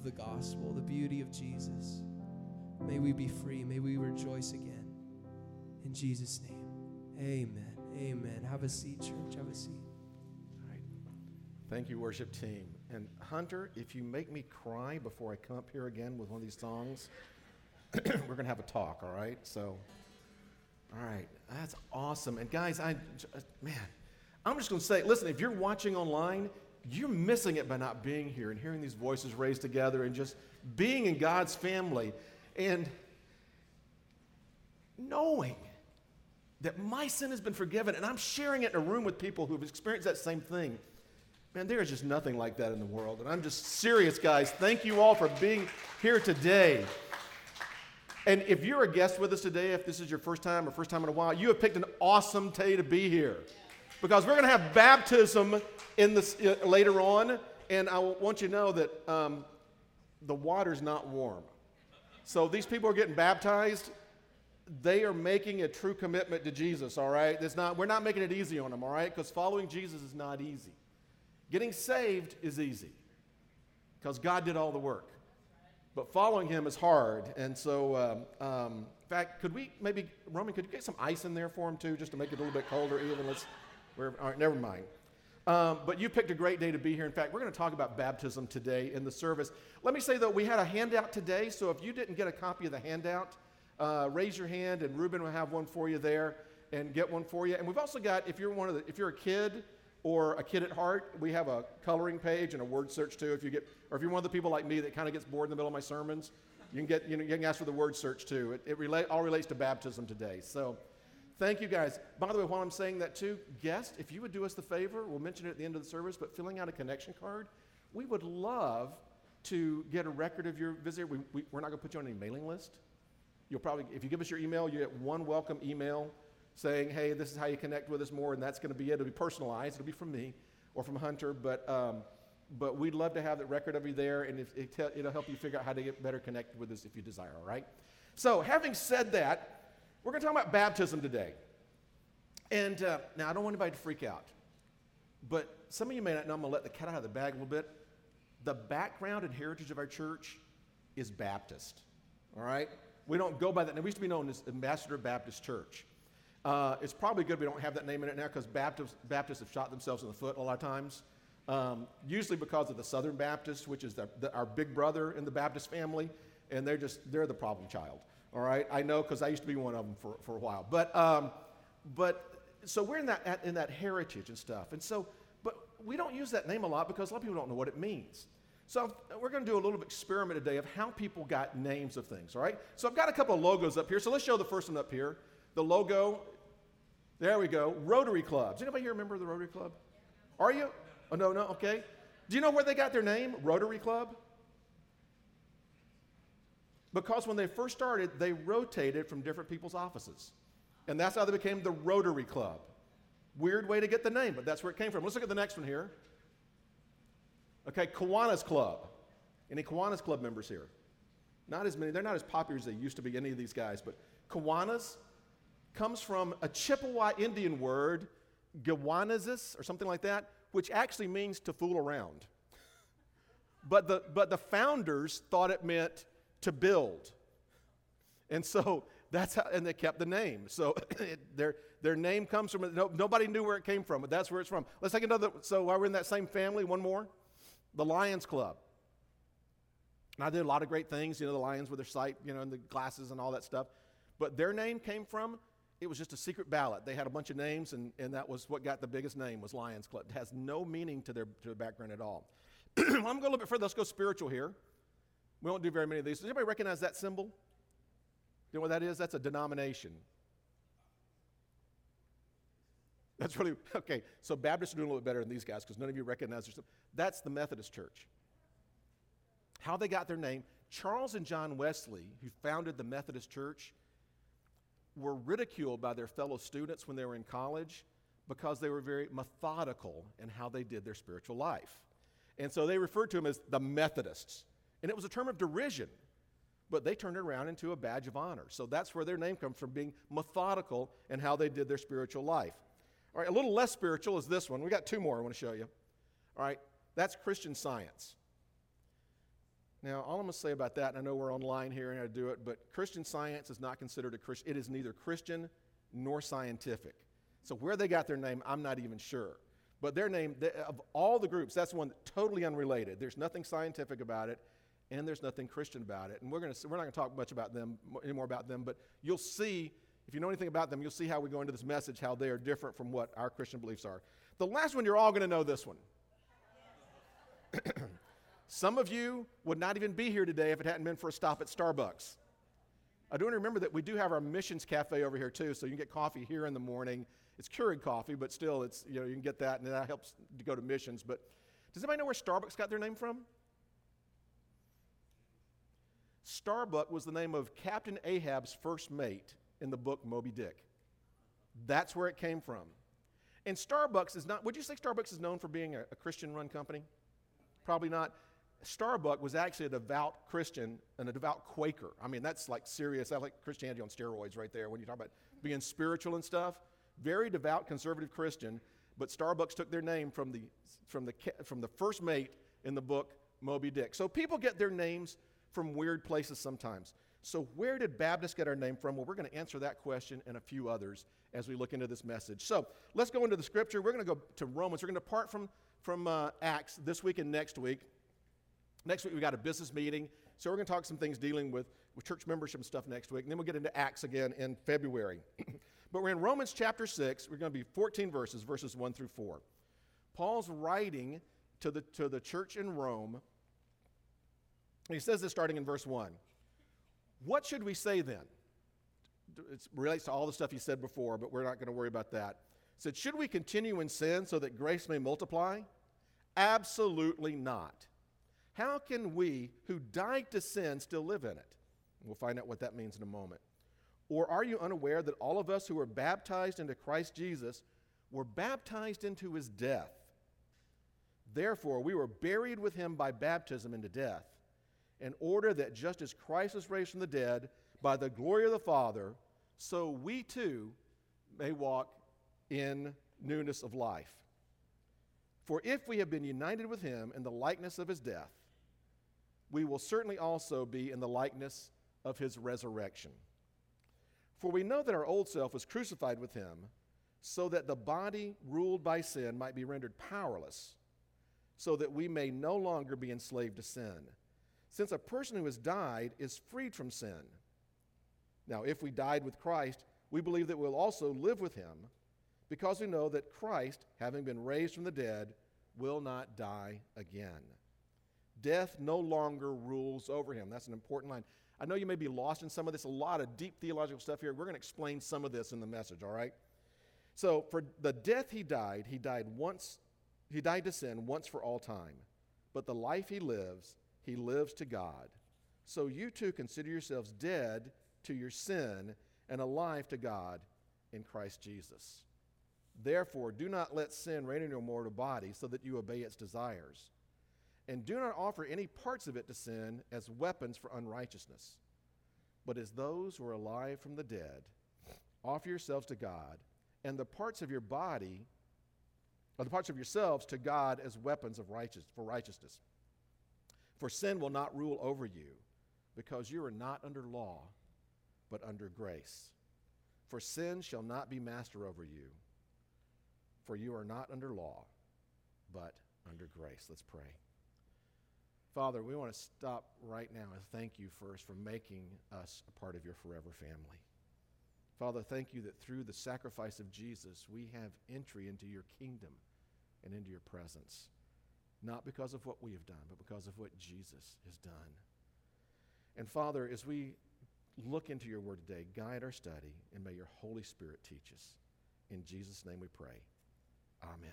of the gospel, the beauty of Jesus. May we be free. May we rejoice again. In Jesus' name, amen. Amen. Have a seat, church. Have a seat. All right. Thank you, worship team. And Hunter, if you make me cry before I come up here again with one of these songs, we're going to have a talk, all right? So, all right. That's awesome. And guys, I, uh, man, I'm just going to say, listen, if you're watching online, you're missing it by not being here and hearing these voices raised together and just being in God's family and knowing that my sin has been forgiven and I'm sharing it in a room with people who've experienced that same thing. Man, there is just nothing like that in the world. And I'm just serious, guys. Thank you all for being here today. And if you're a guest with us today, if this is your first time or first time in a while, you have picked an awesome day to be here. Because we're going to have baptism in this, uh, later on. And I want you to know that um, the water's not warm. So these people are getting baptized they are making a true commitment to Jesus, all right? It's not, we're not making it easy on them, all right? Because following Jesus is not easy. Getting saved is easy because God did all the work. But following him is hard. And so, um, um, in fact, could we maybe, Roman, could you get some ice in there for him too, just to make it a little bit colder even? Let's, all right, never mind. Um, but you picked a great day to be here. In fact, we're going to talk about baptism today in the service. Let me say, though, we had a handout today. So if you didn't get a copy of the handout, uh, raise your hand, and Ruben will have one for you there and get one for you. And we've also got, if you're one of the, if you're a kid or a kid at heart, we have a coloring page and a word search too. If you get, or if you're one of the people like me that kind of gets bored in the middle of my sermons, you can get, you know, you can ask for the word search too. It, it relate, all relates to baptism today. So. Thank you guys. By the way, while I'm saying that too, guest, if you would do us the favor, we'll mention it at the end of the service, but filling out a connection card, we would love to get a record of your visit. We, we, are not going to put you on any mailing list. You'll probably, if you give us your email, you get one welcome email saying, hey, this is how you connect with us more, and that's going to be it. It'll be personalized. It'll be from me or from Hunter, but, um, but we'd love to have that record of you there, and if, it te- it'll help you figure out how to get better connected with us if you desire, all right? So, having said that, we're going to talk about baptism today. And uh, now, I don't want anybody to freak out, but some of you may not know, I'm going to let the cat out of the bag a little bit. The background and heritage of our church is Baptist, all right? We don't go by that name. We used to be known as Ambassador Baptist Church. Uh, it's probably good we don't have that name in it now because Baptists, Baptists have shot themselves in the foot a lot of times. Um, usually because of the Southern Baptists, which is the, the, our big brother in the Baptist family, and they're just they're the problem child. All right, I know because I used to be one of them for, for a while. But um, but so we're in that in that heritage and stuff, and so but we don't use that name a lot because a lot of people don't know what it means. So we're going to do a little experiment today of how people got names of things, all right? So I've got a couple of logos up here. So let's show the first one up here. The logo, there we go, Rotary Club. Does anybody here remember the Rotary Club? Are you? Oh, no, no, okay. Do you know where they got their name, Rotary Club? Because when they first started, they rotated from different people's offices. And that's how they became the Rotary Club. Weird way to get the name, but that's where it came from. Let's look at the next one here. Okay, Kiwanis Club. Any Kiwanis Club members here? Not as many. They're not as popular as they used to be, any of these guys. But Kiwanis comes from a Chippewa Indian word, Gawanazis, or something like that, which actually means to fool around. But the, but the founders thought it meant to build. And so that's how, and they kept the name. So it, their, their name comes from, no, nobody knew where it came from, but that's where it's from. Let's take another, so while we're in that same family, one more the Lions Club. And I did a lot of great things, you know, the Lions with their sight, you know, and the glasses and all that stuff. But their name came from, it was just a secret ballot. They had a bunch of names, and, and that was what got the biggest name, was Lions Club. It has no meaning to their, to their background at all. I'm going a little bit further. Let's go spiritual here. We won't do very many of these. Does anybody recognize that symbol? You know what that is? That's a denomination. That's really, okay, so Baptists are doing a little bit better than these guys because none of you recognize their That's the Methodist Church. How they got their name, Charles and John Wesley, who founded the Methodist Church, were ridiculed by their fellow students when they were in college because they were very methodical in how they did their spiritual life. And so they referred to them as the Methodists. And it was a term of derision, but they turned it around into a badge of honor. So that's where their name comes from, being methodical in how they did their spiritual life. All right, a little less spiritual is this one. We got two more I want to show you. All right, that's Christian science. Now, all I'm going to say about that, and I know we're online here and I do it, but Christian science is not considered a Christian. It is neither Christian nor scientific. So where they got their name, I'm not even sure. But their name, they, of all the groups, that's one totally unrelated. There's nothing scientific about it, and there's nothing Christian about it. And we're, gonna, we're not going to talk much about them, anymore about them, but you'll see, if you know anything about them, you'll see how we go into this message, how they are different from what our Christian beliefs are. The last one, you're all going to know this one. Some of you would not even be here today if it hadn't been for a stop at Starbucks. I do want to remember that we do have our missions cafe over here too, so you can get coffee here in the morning. It's Keurig coffee, but still, it's you know you can get that, and that helps to go to missions. But does anybody know where Starbucks got their name from? Starbuck was the name of Captain Ahab's first mate in the book Moby Dick. That's where it came from. And Starbucks is not, would you say Starbucks is known for being a, a Christian run company? Probably not. Starbuck was actually a devout Christian and a devout Quaker. I mean, that's like serious, that's like Christianity on steroids right there when you talk about being spiritual and stuff. Very devout conservative Christian, but Starbucks took their name from the, from the, from the first mate in the book Moby Dick. So people get their names from weird places sometimes. So, where did Baptist get our name from? Well, we're going to answer that question and a few others as we look into this message. So, let's go into the scripture. We're going to go to Romans. We're going to depart from, from uh, Acts this week and next week. Next week, we've got a business meeting. So, we're going to talk some things dealing with, with church membership stuff next week. And then we'll get into Acts again in February. but we're in Romans chapter 6. We're going to be 14 verses, verses 1 through 4. Paul's writing to the, to the church in Rome. He says this starting in verse 1. What should we say then? It relates to all the stuff he said before, but we're not going to worry about that. He said, Should we continue in sin so that grace may multiply? Absolutely not. How can we who died to sin still live in it? We'll find out what that means in a moment. Or are you unaware that all of us who were baptized into Christ Jesus were baptized into his death? Therefore, we were buried with him by baptism into death in order that just as Christ was raised from the dead by the glory of the Father, so we too may walk in newness of life. For if we have been united with him in the likeness of his death, we will certainly also be in the likeness of his resurrection. For we know that our old self was crucified with him, so that the body ruled by sin might be rendered powerless, so that we may no longer be enslaved to sin since a person who has died is freed from sin. Now, if we died with Christ, we believe that we'll also live with him because we know that Christ, having been raised from the dead, will not die again. Death no longer rules over him. That's an important line. I know you may be lost in some of this, a lot of deep theological stuff here. We're going to explain some of this in the message, all right? So, for the death he died, he died once, he died to sin once for all time. But the life he lives, he lives to God. So you too consider yourselves dead to your sin and alive to God in Christ Jesus. Therefore, do not let sin reign in your mortal body so that you obey its desires. And do not offer any parts of it to sin as weapons for unrighteousness, but as those who are alive from the dead. Offer yourselves to God, and the parts of your body, or the parts of yourselves to God as weapons of righteous, for righteousness. For sin will not rule over you, because you are not under law, but under grace. For sin shall not be master over you, for you are not under law, but under grace. Let's pray. Father, we want to stop right now and thank you first for making us a part of your forever family. Father, thank you that through the sacrifice of Jesus, we have entry into your kingdom and into your presence not because of what we have done, but because of what Jesus has done. And Father, as we look into your word today, guide our study, and may your Holy Spirit teach us. In Jesus' name we pray. Amen.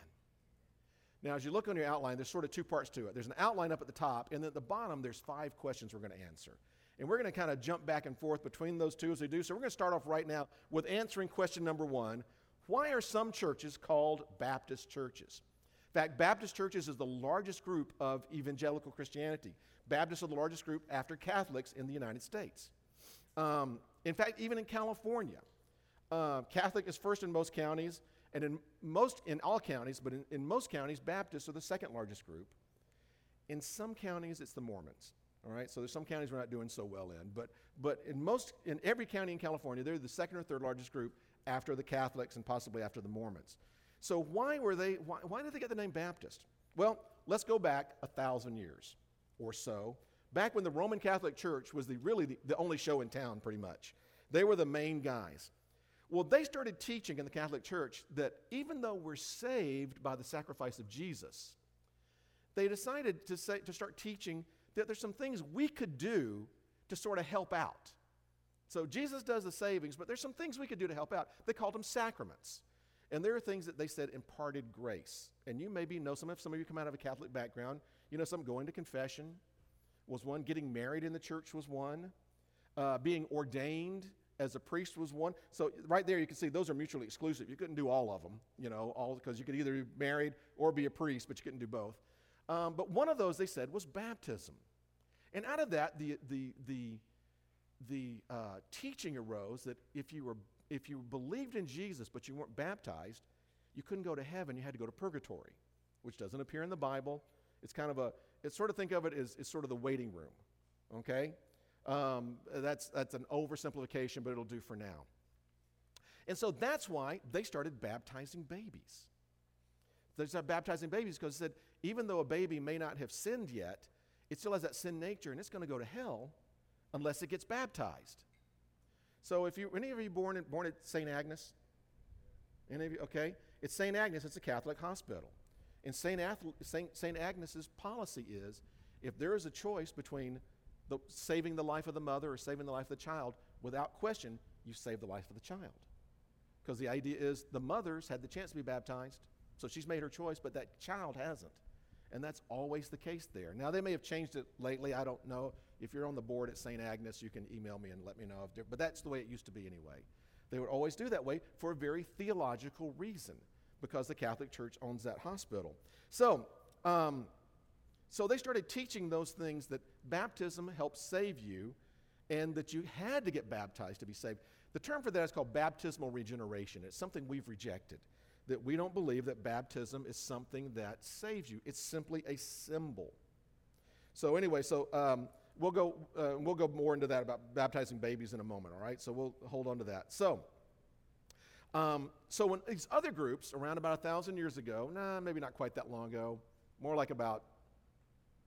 Now, as you look on your outline, there's sort of two parts to it. There's an outline up at the top, and then at the bottom, there's five questions we're going to answer. And we're going to kind of jump back and forth between those two as we do. So we're going to start off right now with answering question number one Why are some churches called Baptist churches? In fact, Baptist churches is the largest group of evangelical Christianity. Baptists are the largest group after Catholics in the United States. Um, in fact, even in California, uh, Catholic is first in most counties, and in most, in all counties, but in, in most counties, Baptists are the second largest group. In some counties, it's the Mormons. All right, so there's some counties we're not doing so well in, but but in most in every county in California, they're the second or third largest group after the Catholics and possibly after the Mormons. So why were they? Why, why did they get the name Baptist? Well, let's go back a thousand years or so, back when the Roman Catholic Church was the really the, the only show in town, pretty much. They were the main guys. Well, they started teaching in the Catholic Church that even though we're saved by the sacrifice of Jesus, they decided to, say, to start teaching that there's some things we could do to sort of help out. So Jesus does the savings, but there's some things we could do to help out. They called them sacraments. And there are things that they said imparted grace. And you maybe know some of some of you come out of a Catholic background. You know some going to confession was one, getting married in the church was one, uh, being ordained as a priest was one. So right there you can see those are mutually exclusive. You couldn't do all of them, you know, all because you could either be married or be a priest, but you couldn't do both. Um, but one of those they said was baptism. And out of that, the, the, the, the uh, teaching arose that if you, were, if you believed in Jesus but you weren't baptized, you couldn't go to heaven, you had to go to purgatory, which doesn't appear in the Bible. It's kind of a, it's sort of think of it as, as sort of the waiting room, okay? Um, that's, that's an oversimplification, but it'll do for now. And so that's why they started baptizing babies. They started baptizing babies because it said, even though a baby may not have sinned yet, it still has that sin nature and it's going to go to hell unless it gets baptized. So if you any of you born, in, born at St. Agnes? Any of you? Okay. It's St. Agnes, it's a Catholic hospital. And St. St. St. Agnes's policy is if there is a choice between the, saving the life of the mother or saving the life of the child, without question, you save the life of the child. Because the idea is the mother's had the chance to be baptized, so she's made her choice, but that child hasn't. And that's always the case there. Now, they may have changed it lately. I don't know. If you're on the board at St. Agnes, you can email me and let me know. If but that's the way it used to be anyway. They would always do that way for a very theological reason because the Catholic Church owns that hospital. So, um, so they started teaching those things that baptism helps save you and that you had to get baptized to be saved. The term for that is called baptismal regeneration. It's something we've rejected that we don't believe that baptism is something that saves you. It's simply a symbol. So anyway, so um, we'll go uh, we'll go more into that about baptizing babies in a moment. All right, so we'll hold on to that. So. Um, so when these other groups around about a thousand years ago, nah, maybe not quite that long ago, more like about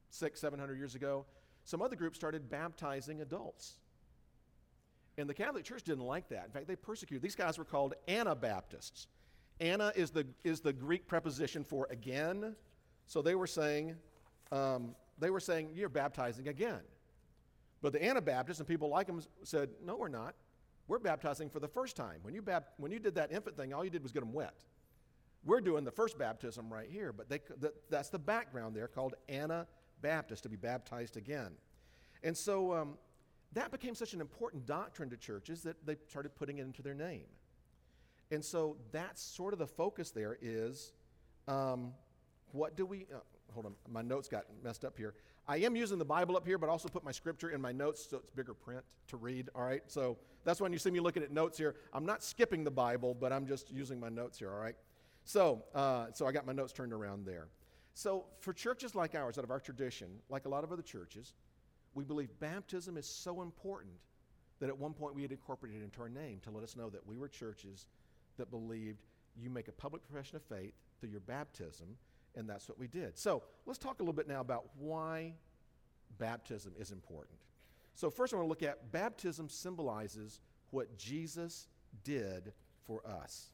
six, seven hundred years ago, some other groups started baptizing adults. And the Catholic Church didn't like that. In fact, they persecuted. These guys were called Anabaptists. Ana is the, is the Greek preposition for again. So they were saying, um, they were saying, you're baptizing again. But the Anabaptists and people like them said, no, we're not. We're baptizing for the first time. When you, when you did that infant thing, all you did was get them wet. We're doing the first baptism right here, but they, that, that's the background there called Anabaptist, to be baptized again. And so um, that became such an important doctrine to churches that they started putting it into their name. And so that's sort of the focus there is um, what do we, uh, hold on, my notes got messed up here. I am using the Bible up here, but also put my scripture in my notes so it's bigger print to read, all right? So that's when you see me looking at notes here. I'm not skipping the Bible, but I'm just using my notes here, all right? So, uh, so I got my notes turned around there. So for churches like ours, out of our tradition, like a lot of other churches, we believe baptism is so important that at one point we had incorporated it into our name to let us know that we were churches that believed you make a public profession of faith through your baptism, and that's what we did. So let's talk a little bit now about why baptism is important. So, first, I want to look at baptism symbolizes what Jesus did for us.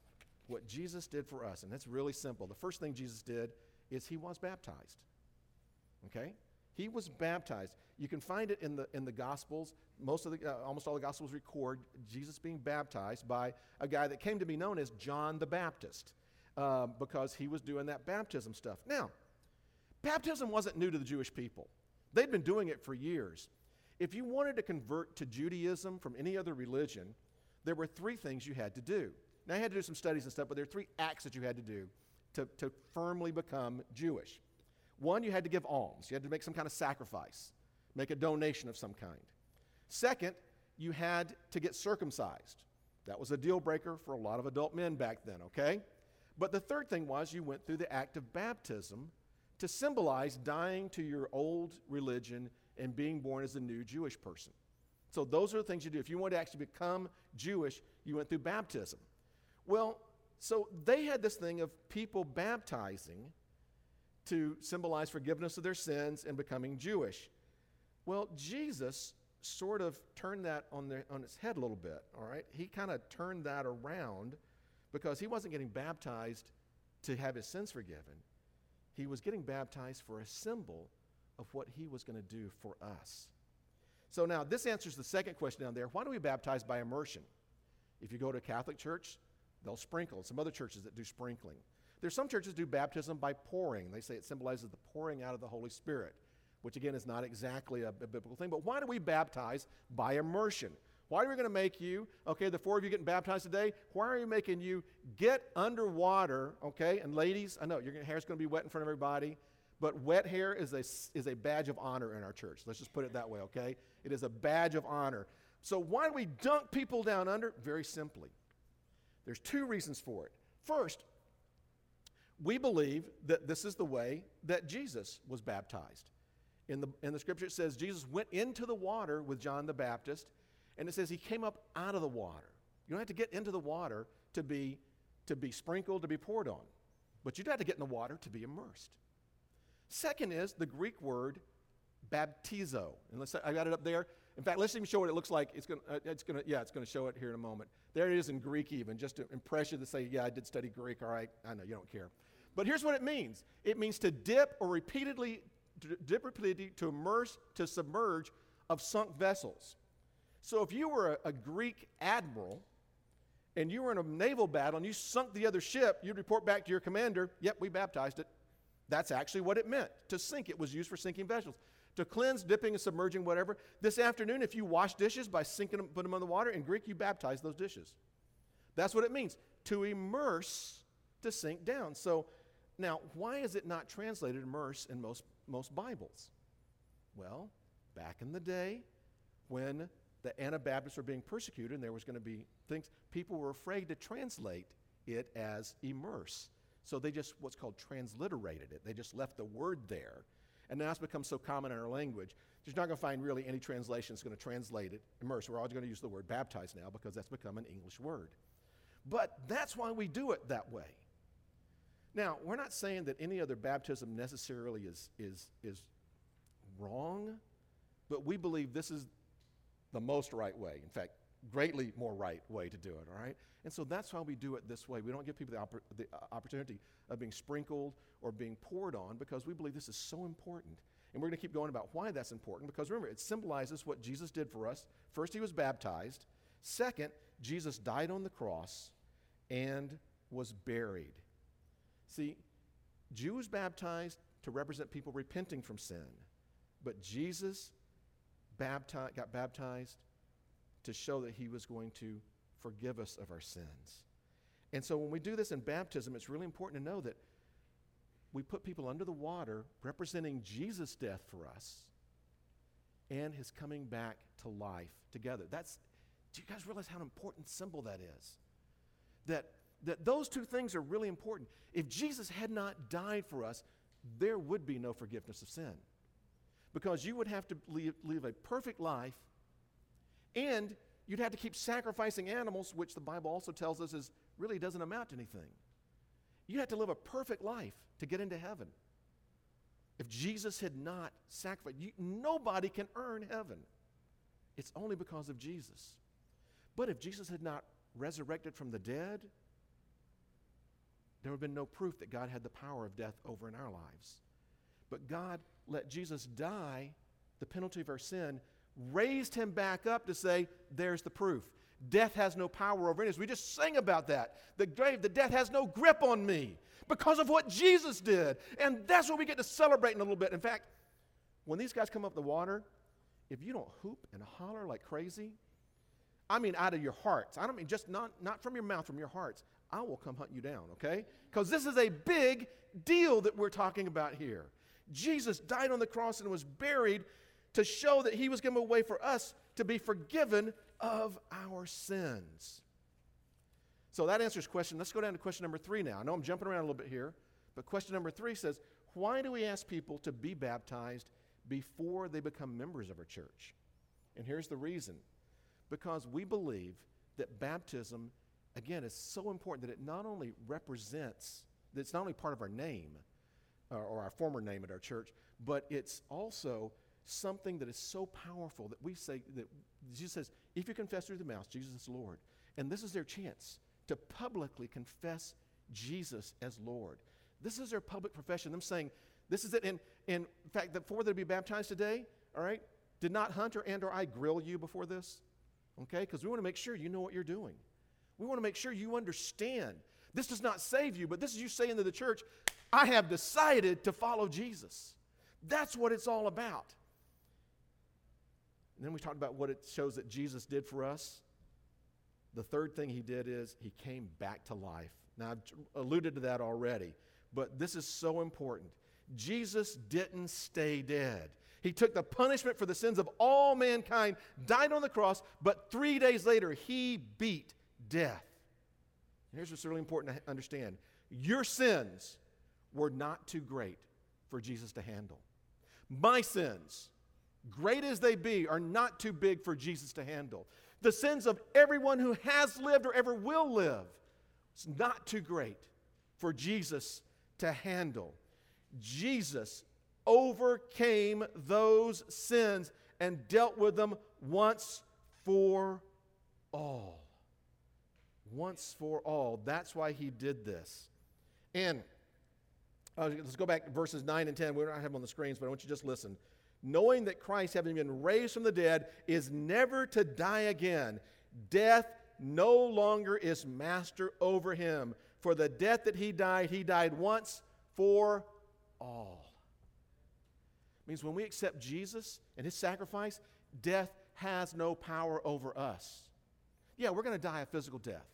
What Jesus did for us. And that's really simple. The first thing Jesus did is he was baptized. Okay? He was baptized. You can find it in the, in the Gospels. Most of the, uh, almost all the Gospels record Jesus being baptized by a guy that came to be known as John the Baptist uh, because he was doing that baptism stuff. Now, baptism wasn't new to the Jewish people, they'd been doing it for years. If you wanted to convert to Judaism from any other religion, there were three things you had to do. Now, you had to do some studies and stuff, but there are three acts that you had to do to, to firmly become Jewish. One, you had to give alms, you had to make some kind of sacrifice, make a donation of some kind. Second, you had to get circumcised. That was a deal breaker for a lot of adult men back then, okay? But the third thing was you went through the act of baptism to symbolize dying to your old religion and being born as a new Jewish person. So those are the things you do. If you want to actually become Jewish, you went through baptism. Well, so they had this thing of people baptizing to symbolize forgiveness of their sins and becoming Jewish. Well, Jesus sort of turned that on, the, on its head a little bit, all right? He kind of turned that around because he wasn't getting baptized to have his sins forgiven. He was getting baptized for a symbol of what he was going to do for us. So now, this answers the second question down there. Why do we baptize by immersion? If you go to a Catholic church, they'll sprinkle. Some other churches that do sprinkling. There's some churches do baptism by pouring. They say it symbolizes the pouring out of the Holy Spirit, which again is not exactly a, a biblical thing. But why do we baptize by immersion? Why are we going to make you, okay, the four of you getting baptized today, why are we making you get underwater, okay? And ladies, I know your hair's going to be wet in front of everybody, but wet hair is a, is a badge of honor in our church. Let's just put it that way, okay? It is a badge of honor. So why do we dunk people down under? Very simply. There's two reasons for it. First, we believe that this is the way that Jesus was baptized. In the, in the scripture, it says Jesus went into the water with John the Baptist, and it says he came up out of the water. You don't have to get into the water to be, to be sprinkled, to be poured on, but you'd have to get in the water to be immersed. Second is the Greek word baptizo. And let's, I got it up there. In fact, let's even show what it looks like. It's going uh, it's to, yeah, it's going to show it here in a moment. There it is in Greek, even, just to impress you to say, yeah, I did study Greek. All right, I know you don't care. But here's what it means it means to dip or repeatedly, to dip repeatedly, to immerse, to submerge of sunk vessels. So if you were a, a Greek admiral and you were in a naval battle and you sunk the other ship, you'd report back to your commander, yep, we baptized it. That's actually what it meant. To sink, it was used for sinking vessels. To cleanse, dipping, and submerging, whatever. This afternoon, if you wash dishes by sinking them, put them in the water, in Greek, you baptize those dishes. That's what it means. To immerse, to sink down. So now, why is it not translated immerse in most, most Bibles? Well, back in the day, when the Anabaptists were being persecuted and there was going to be things, people were afraid to translate it as immerse. So they just what's called transliterated it. They just left the word there. And now it's become so common in our language, you're not going to find really any translation that's going to translate it immerse. We're always going to use the word baptize now because that's become an English word. But that's why we do it that way. Now, we're not saying that any other baptism necessarily is, is, is wrong, but we believe this is the most right way. In fact, greatly more right way to do it, all right? And so that's why we do it this way. We don't give people the, oppor- the uh, opportunity of being sprinkled or being poured on because we believe this is so important. And we're going to keep going about why that's important because remember, it symbolizes what Jesus did for us. First, he was baptized. Second, Jesus died on the cross and was buried. See, Jews baptized to represent people repenting from sin, but Jesus baptized, got baptized to show that he was going to forgive us of our sins. And so when we do this in baptism, it's really important to know that we put people under the water representing Jesus' death for us and his coming back to life together. That's do you guys realize how important symbol that is? That that those two things are really important. If Jesus had not died for us, there would be no forgiveness of sin. Because you would have to live, live a perfect life and you'd have to keep sacrificing animals, which the Bible also tells us is really doesn't amount to anything. You have to live a perfect life to get into heaven. If Jesus had not sacrificed, you, nobody can earn heaven. It's only because of Jesus. But if Jesus had not resurrected from the dead, there would have been no proof that God had the power of death over in our lives. But God let Jesus die, the penalty of our sin, raised him back up to say, there's the proof. Death has no power over us. We just sing about that. The grave, the death has no grip on me because of what Jesus did. And that's what we get to celebrate in a little bit. In fact, when these guys come up the water, if you don't hoop and holler like crazy, I mean out of your hearts. I don't mean just not, not from your mouth, from your hearts. I will come hunt you down, okay? Because this is a big deal that we're talking about here. Jesus died on the cross and was buried to show that he was given a way for us to be forgiven of our sins. So that answers question. Let's go down to question number three now. I know I'm jumping around a little bit here, but question number three says, Why do we ask people to be baptized before they become members of our church. And here's the reason because we believe that baptism, again, is so important that it not only represents, that it's not only part of our name or, our former name at our church, but it's also something that is so powerful that we say that Jesus says, if you confess through the mouth Jesus is Lord, and this is their chance to publicly confess Jesus as Lord. This is their public profession. Them saying, this is it. And, and in fact, before they be baptized today, all right, did not Hunter and or I grill you before this? Okay, because we want to make sure you know what you're doing. We want to make sure you understand. This does not save you, but this is you saying to the church, I have decided to follow Jesus. That's what it's all about. And then we talked about what it shows that Jesus did for us. The third thing he did is he came back to life. Now, I've alluded to that already, but this is so important. Jesus didn't stay dead. He took the punishment for the sins of all mankind, died on the cross, but three days later, he beat death. Here's what's really important to understand your sins were not too great for Jesus to handle. My sins, great as they be, are not too big for Jesus to handle. The sins of everyone who has lived or ever will live, it's not too great for Jesus to handle. Jesus overcame those sins and dealt with them once for all. Once for all. That's why he did this. And uh, let's go back to verses 9 and 10. We don't have them on the screens, but I want you to just listen. Knowing that Christ, having been raised from the dead, is never to die again, death no longer is master over him. For the death that he died, he died once for all. It means when we accept Jesus and his sacrifice, death has no power over us. Yeah, we're going to die a physical death.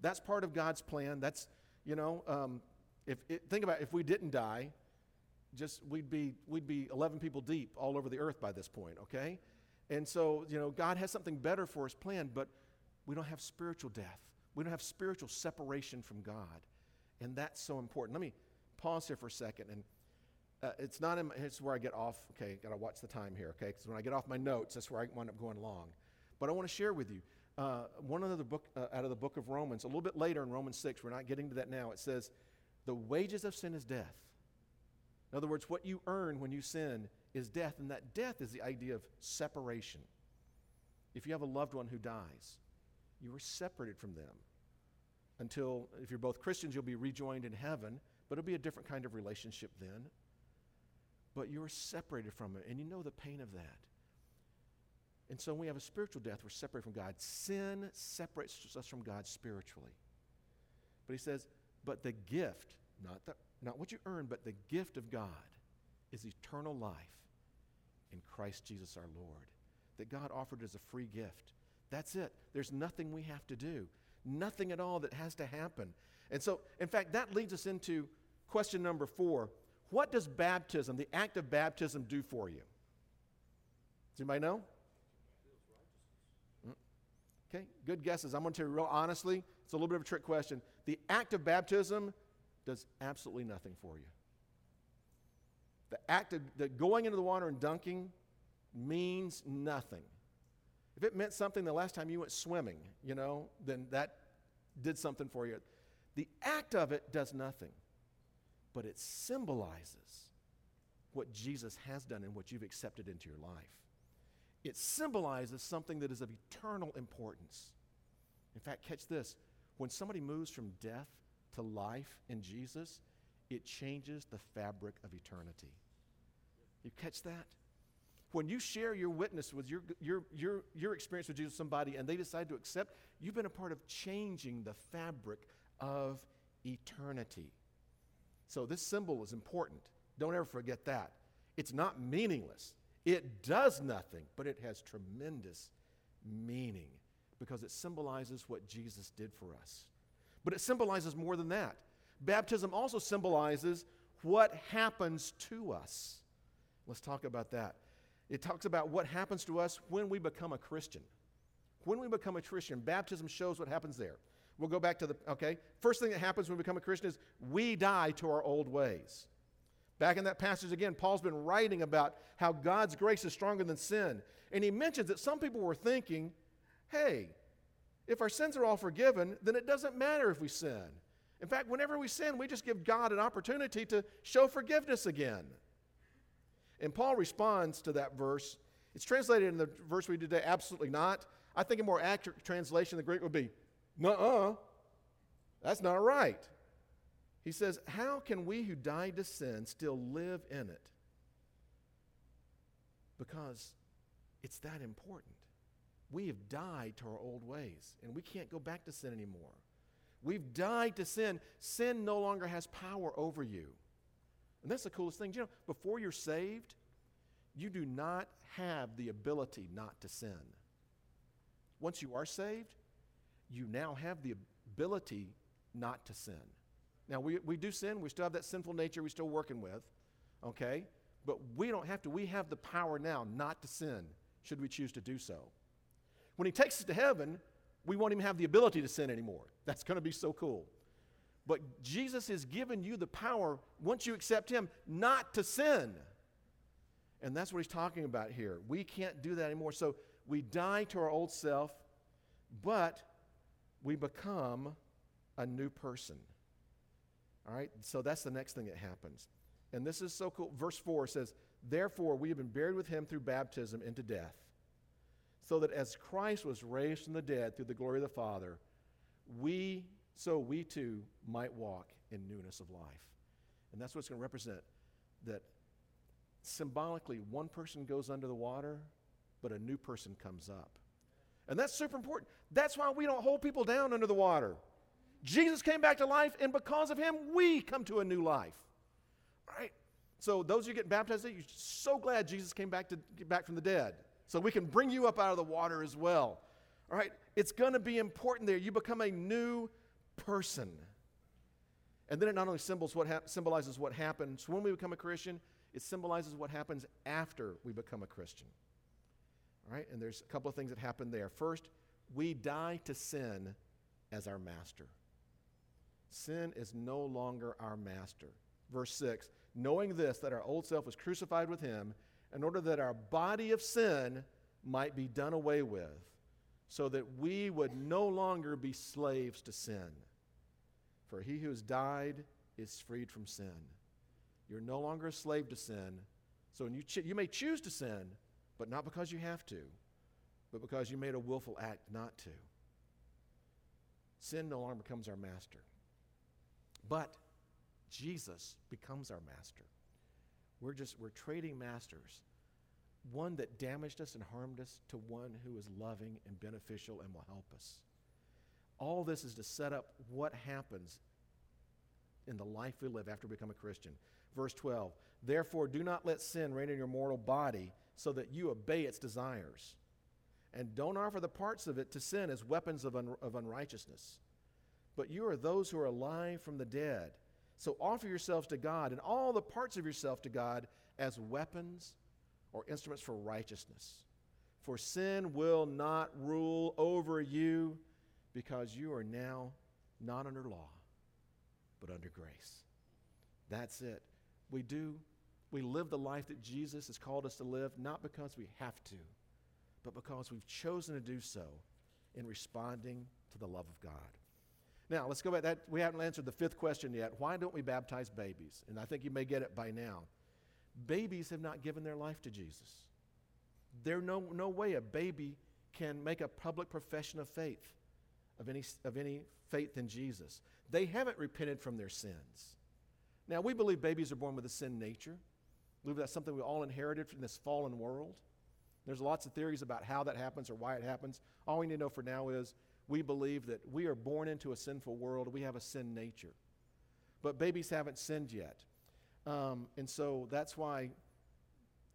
That's part of God's plan. That's, you know, um, if it, think about it, if we didn't die, just we'd be we'd be 11 people deep all over the earth by this point, okay? And so, you know, God has something better for us planned, but we don't have spiritual death. We don't have spiritual separation from God. And that's so important. Let me pause here for a second. And uh, it's not in my, it's where I get off. Okay, got to watch the time here, okay? Because when I get off my notes, that's where I wind up going long. But I want to share with you uh, one other book uh, out of the book of Romans, a little bit later in Romans 6, we're not getting to that now. It says, The wages of sin is death. In other words, what you earn when you sin is death, and that death is the idea of separation. If you have a loved one who dies, you are separated from them until, if you're both Christians, you'll be rejoined in heaven, but it'll be a different kind of relationship then. But you are separated from it, and you know the pain of that. And so when we have a spiritual death, we're separated from God. Sin separates us from God spiritually. But he says, but the gift, not, the, not what you earn, but the gift of God is eternal life in Christ Jesus our Lord. That God offered as a free gift. That's it. There's nothing we have to do, nothing at all that has to happen. And so, in fact, that leads us into question number four. What does baptism, the act of baptism, do for you? Does anybody know? Okay, good guesses. I'm going to tell you real honestly, it's a little bit of a trick question. The act of baptism does absolutely nothing for you. The act of the going into the water and dunking means nothing. If it meant something the last time you went swimming, you know, then that did something for you. The act of it does nothing, but it symbolizes what Jesus has done and what you've accepted into your life it symbolizes something that is of eternal importance. In fact, catch this when somebody moves from death to life in Jesus, it changes the fabric of eternity. You catch that? When you share your witness with your, your, your, your experience with Jesus, somebody, and they decide to accept, you've been a part of changing the fabric of eternity. So, this symbol is important. Don't ever forget that. It's not meaningless. It does nothing, but it has tremendous meaning because it symbolizes what Jesus did for us. But it symbolizes more than that. Baptism also symbolizes what happens to us. Let's talk about that. It talks about what happens to us when we become a Christian. When we become a Christian, baptism shows what happens there. We'll go back to the, okay? First thing that happens when we become a Christian is we die to our old ways. Back in that passage again, Paul's been writing about how God's grace is stronger than sin. And he mentions that some people were thinking, hey, if our sins are all forgiven, then it doesn't matter if we sin. In fact, whenever we sin, we just give God an opportunity to show forgiveness again. And Paul responds to that verse. It's translated in the verse we did today, absolutely not. I think a more accurate translation the Greek would be, nuh uh, that's not right. He says, How can we who died to sin still live in it? Because it's that important. We have died to our old ways, and we can't go back to sin anymore. We've died to sin. Sin no longer has power over you. And that's the coolest thing. You know, before you're saved, you do not have the ability not to sin. Once you are saved, you now have the ability not to sin. Now, we, we do sin. We still have that sinful nature we're still working with, okay? But we don't have to. We have the power now not to sin, should we choose to do so. When He takes us to heaven, we won't even have the ability to sin anymore. That's going to be so cool. But Jesus has given you the power, once you accept Him, not to sin. And that's what He's talking about here. We can't do that anymore. So we die to our old self, but we become a new person. All right? So that's the next thing that happens. And this is so cool. Verse 4 says, Therefore, we have been buried with him through baptism into death, so that as Christ was raised from the dead through the glory of the Father, we, so we too might walk in newness of life. And that's what it's going to represent that symbolically, one person goes under the water, but a new person comes up. And that's super important. That's why we don't hold people down under the water. Jesus came back to life, and because of him, we come to a new life. All right? So those of you getting baptized, you're so glad Jesus came back to get back from the dead. So we can bring you up out of the water as well. All right? It's going to be important there. You become a new person. And then it not only what symbolizes what happens when we become a Christian, it symbolizes what happens after we become a Christian. All right? And there's a couple of things that happen there. First, we die to sin as our master. Sin is no longer our master. Verse 6 knowing this, that our old self was crucified with him, in order that our body of sin might be done away with, so that we would no longer be slaves to sin. For he who has died is freed from sin. You're no longer a slave to sin. So you, ch- you may choose to sin, but not because you have to, but because you made a willful act not to. Sin no longer becomes our master. But Jesus becomes our master. We're just, we're trading masters. One that damaged us and harmed us to one who is loving and beneficial and will help us. All this is to set up what happens in the life we live after we become a Christian. Verse 12 Therefore, do not let sin reign in your mortal body so that you obey its desires. And don't offer the parts of it to sin as weapons of, un- of unrighteousness but you are those who are alive from the dead. So offer yourselves to God and all the parts of yourself to God as weapons or instruments for righteousness. For sin will not rule over you because you are now not under law, but under grace. That's it. We do, we live the life that Jesus has called us to live, not because we have to, but because we've chosen to do so in responding to the love of God. Now, let's go back. That, we haven't answered the fifth question yet. Why don't we baptize babies? And I think you may get it by now. Babies have not given their life to Jesus. There's no, no way a baby can make a public profession of faith, of any, of any faith in Jesus. They haven't repented from their sins. Now, we believe babies are born with a sin nature. We believe that's something we all inherited from this fallen world. There's lots of theories about how that happens or why it happens. All we need to know for now is we believe that we are born into a sinful world, we have a sin nature. But babies haven't sinned yet. Um, and so that's why,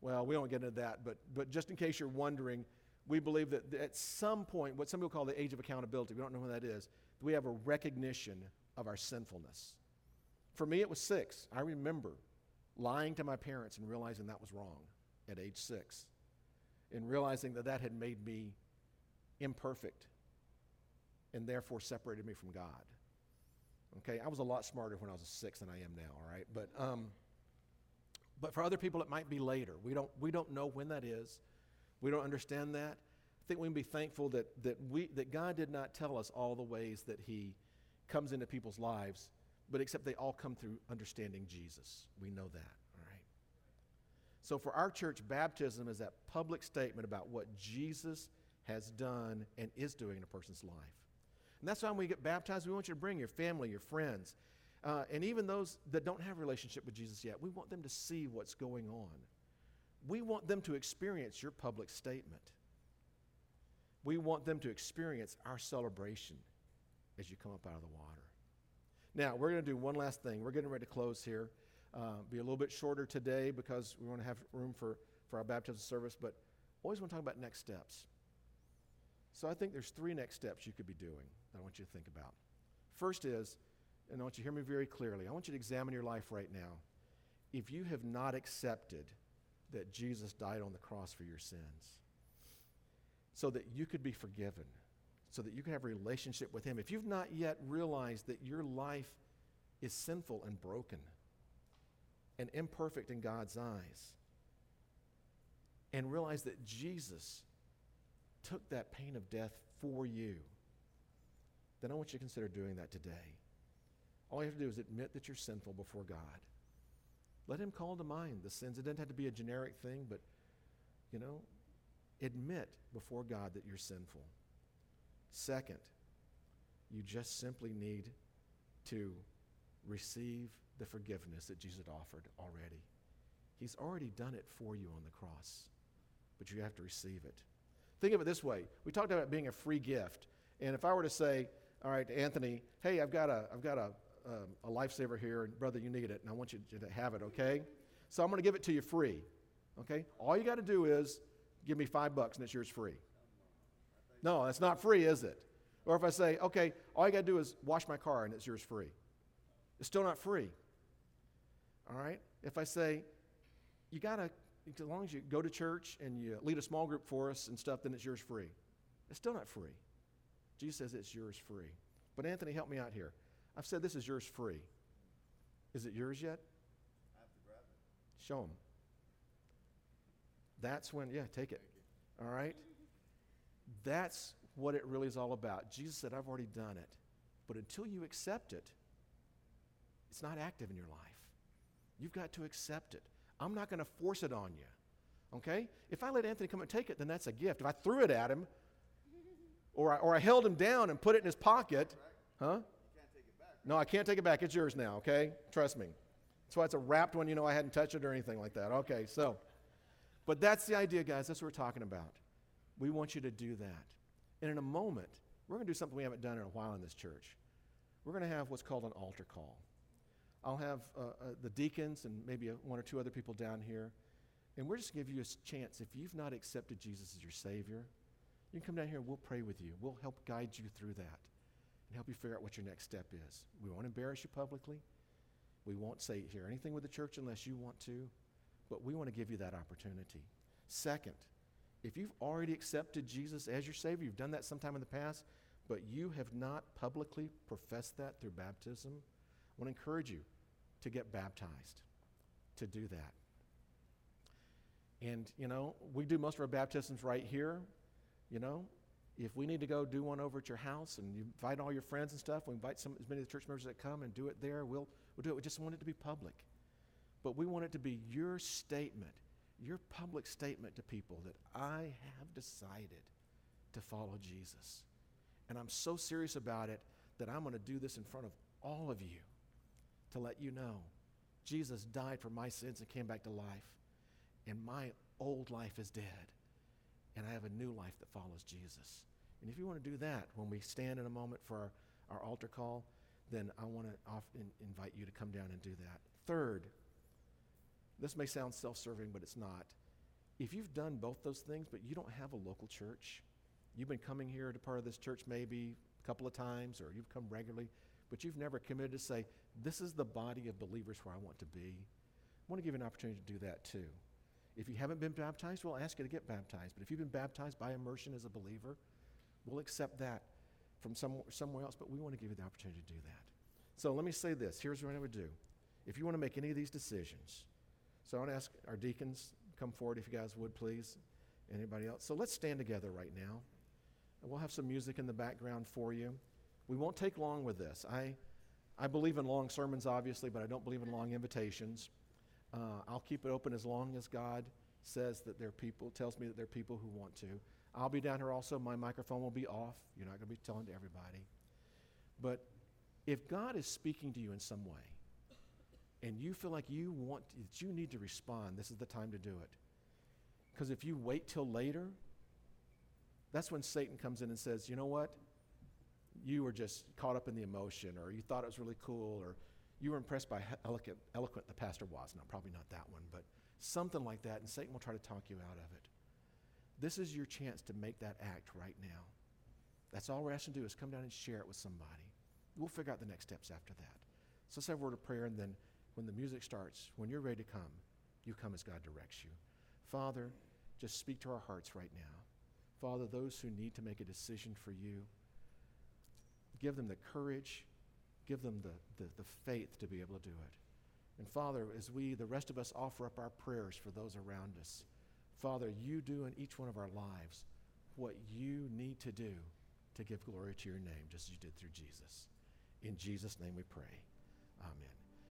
well, we don't get into that, but, but just in case you're wondering, we believe that at some point, what some people call the age of accountability, we don't know when that is, we have a recognition of our sinfulness. For me, it was six. I remember lying to my parents and realizing that was wrong at age six, and realizing that that had made me imperfect and therefore separated me from God. Okay, I was a lot smarter when I was a six than I am now, all right? But, um, But for other people, it might be later. We don't, we don't know when that is. We don't understand that. I think we can be thankful that, that, we, that God did not tell us all the ways that He comes into people's lives, but except they all come through understanding Jesus. We know that, all right? So for our church, baptism is that public statement about what Jesus has done and is doing in a person's life. And that's why when we get baptized, we want you to bring your family, your friends, uh, and even those that don't have a relationship with Jesus yet. We want them to see what's going on. We want them to experience your public statement. We want them to experience our celebration as you come up out of the water. Now, we're going to do one last thing. We're getting ready to close here. Uh, be a little bit shorter today because we want to have room for, for our baptism service, but always want to talk about next steps. So I think there's three next steps you could be doing that I want you to think about. First is, and I want you to hear me very clearly, I want you to examine your life right now. If you have not accepted that Jesus died on the cross for your sins, so that you could be forgiven, so that you can have a relationship with Him, if you've not yet realized that your life is sinful and broken and imperfect in God's eyes, and realize that Jesus took that pain of death for you, then I want you to consider doing that today. All you have to do is admit that you're sinful before God. Let Him call to mind the sins. It doesn't have to be a generic thing, but, you know, admit before God that you're sinful. Second, you just simply need to receive the forgiveness that Jesus offered already. He's already done it for you on the cross, but you have to receive it. Think of it this way. We talked about being a free gift. And if I were to say, all right, Anthony, hey, I've got a, I've got a, um, a lifesaver here, and brother, you need it, and I want you to have it, okay? So I'm going to give it to you free, okay? All you got to do is give me five bucks, and it's yours free. No, that's not free, is it? Or if I say, okay, all you got to do is wash my car, and it's yours free. It's still not free. All right? If I say, you got to as long as you go to church and you lead a small group for us and stuff, then it's yours free. It's still not free. Jesus says it's yours free. But Anthony, help me out here. I've said this is yours free. Is it yours yet? I have to grab it. Show him. That's when, yeah, take it. All right? That's what it really is all about. Jesus said, I've already done it. But until you accept it, it's not active in your life. You've got to accept it. I'm not going to force it on you. Okay? If I let Anthony come and take it, then that's a gift. If I threw it at him, or I, or I held him down and put it in his pocket, huh? No, I can't take it back. It's yours now, okay? Trust me. That's why it's a wrapped one. You know, I hadn't touched it or anything like that. Okay, so, but that's the idea, guys. That's what we're talking about. We want you to do that. And in a moment, we're going to do something we haven't done in a while in this church. We're going to have what's called an altar call. I'll have uh, uh, the deacons and maybe a, one or two other people down here. And we're just going to give you a chance. If you've not accepted Jesus as your Savior, you can come down here and we'll pray with you. We'll help guide you through that and help you figure out what your next step is. We won't embarrass you publicly. We won't say here anything with the church unless you want to, but we want to give you that opportunity. Second, if you've already accepted Jesus as your Savior, you've done that sometime in the past, but you have not publicly professed that through baptism, I want to encourage you to get baptized, to do that. And, you know, we do most of our baptisms right here. You know, if we need to go do one over at your house and you invite all your friends and stuff, we invite some, as many of the church members that come and do it there, we'll, we'll do it. We just want it to be public. But we want it to be your statement, your public statement to people that I have decided to follow Jesus. And I'm so serious about it that I'm going to do this in front of all of you to let you know Jesus died for my sins and came back to life. And my old life is dead. And I have a new life that follows Jesus. And if you want to do that when we stand in a moment for our, our altar call, then I want to invite you to come down and do that. Third, this may sound self serving, but it's not. If you've done both those things, but you don't have a local church, you've been coming here to part of this church maybe a couple of times, or you've come regularly, but you've never committed to say, This is the body of believers where I want to be, I want to give you an opportunity to do that too. If you haven't been baptized, we'll ask you to get baptized. But if you've been baptized by immersion as a believer, we'll accept that from some, somewhere else, but we want to give you the opportunity to do that. So let me say this here's what I would do. If you want to make any of these decisions, So I want to ask our deacons, come forward if you guys would, please. Anybody else? So let's stand together right now. And we'll have some music in the background for you. We won't take long with this. I, I believe in long sermons, obviously, but I don't believe in long invitations. Uh, I'll keep it open as long as God says that there are people, tells me that there are people who want to. I'll be down here also. My microphone will be off. You're not going to be telling to everybody. But if God is speaking to you in some way, and you feel like you want that you need to respond, this is the time to do it. Because if you wait till later, that's when Satan comes in and says, you know what? You were just caught up in the emotion, or you thought it was really cool, or you were impressed by how eloquent, eloquent the pastor was. No, probably not that one, but something like that, and Satan will try to talk you out of it. This is your chance to make that act right now. That's all we're asking to do is come down and share it with somebody. We'll figure out the next steps after that. So let's have a word of prayer, and then when the music starts, when you're ready to come, you come as God directs you. Father, just speak to our hearts right now. Father, those who need to make a decision for you, give them the courage, give them the, the, the faith to be able to do it. And Father, as we, the rest of us, offer up our prayers for those around us, Father, you do in each one of our lives what you need to do to give glory to your name, just as you did through Jesus. In Jesus' name we pray. Amen.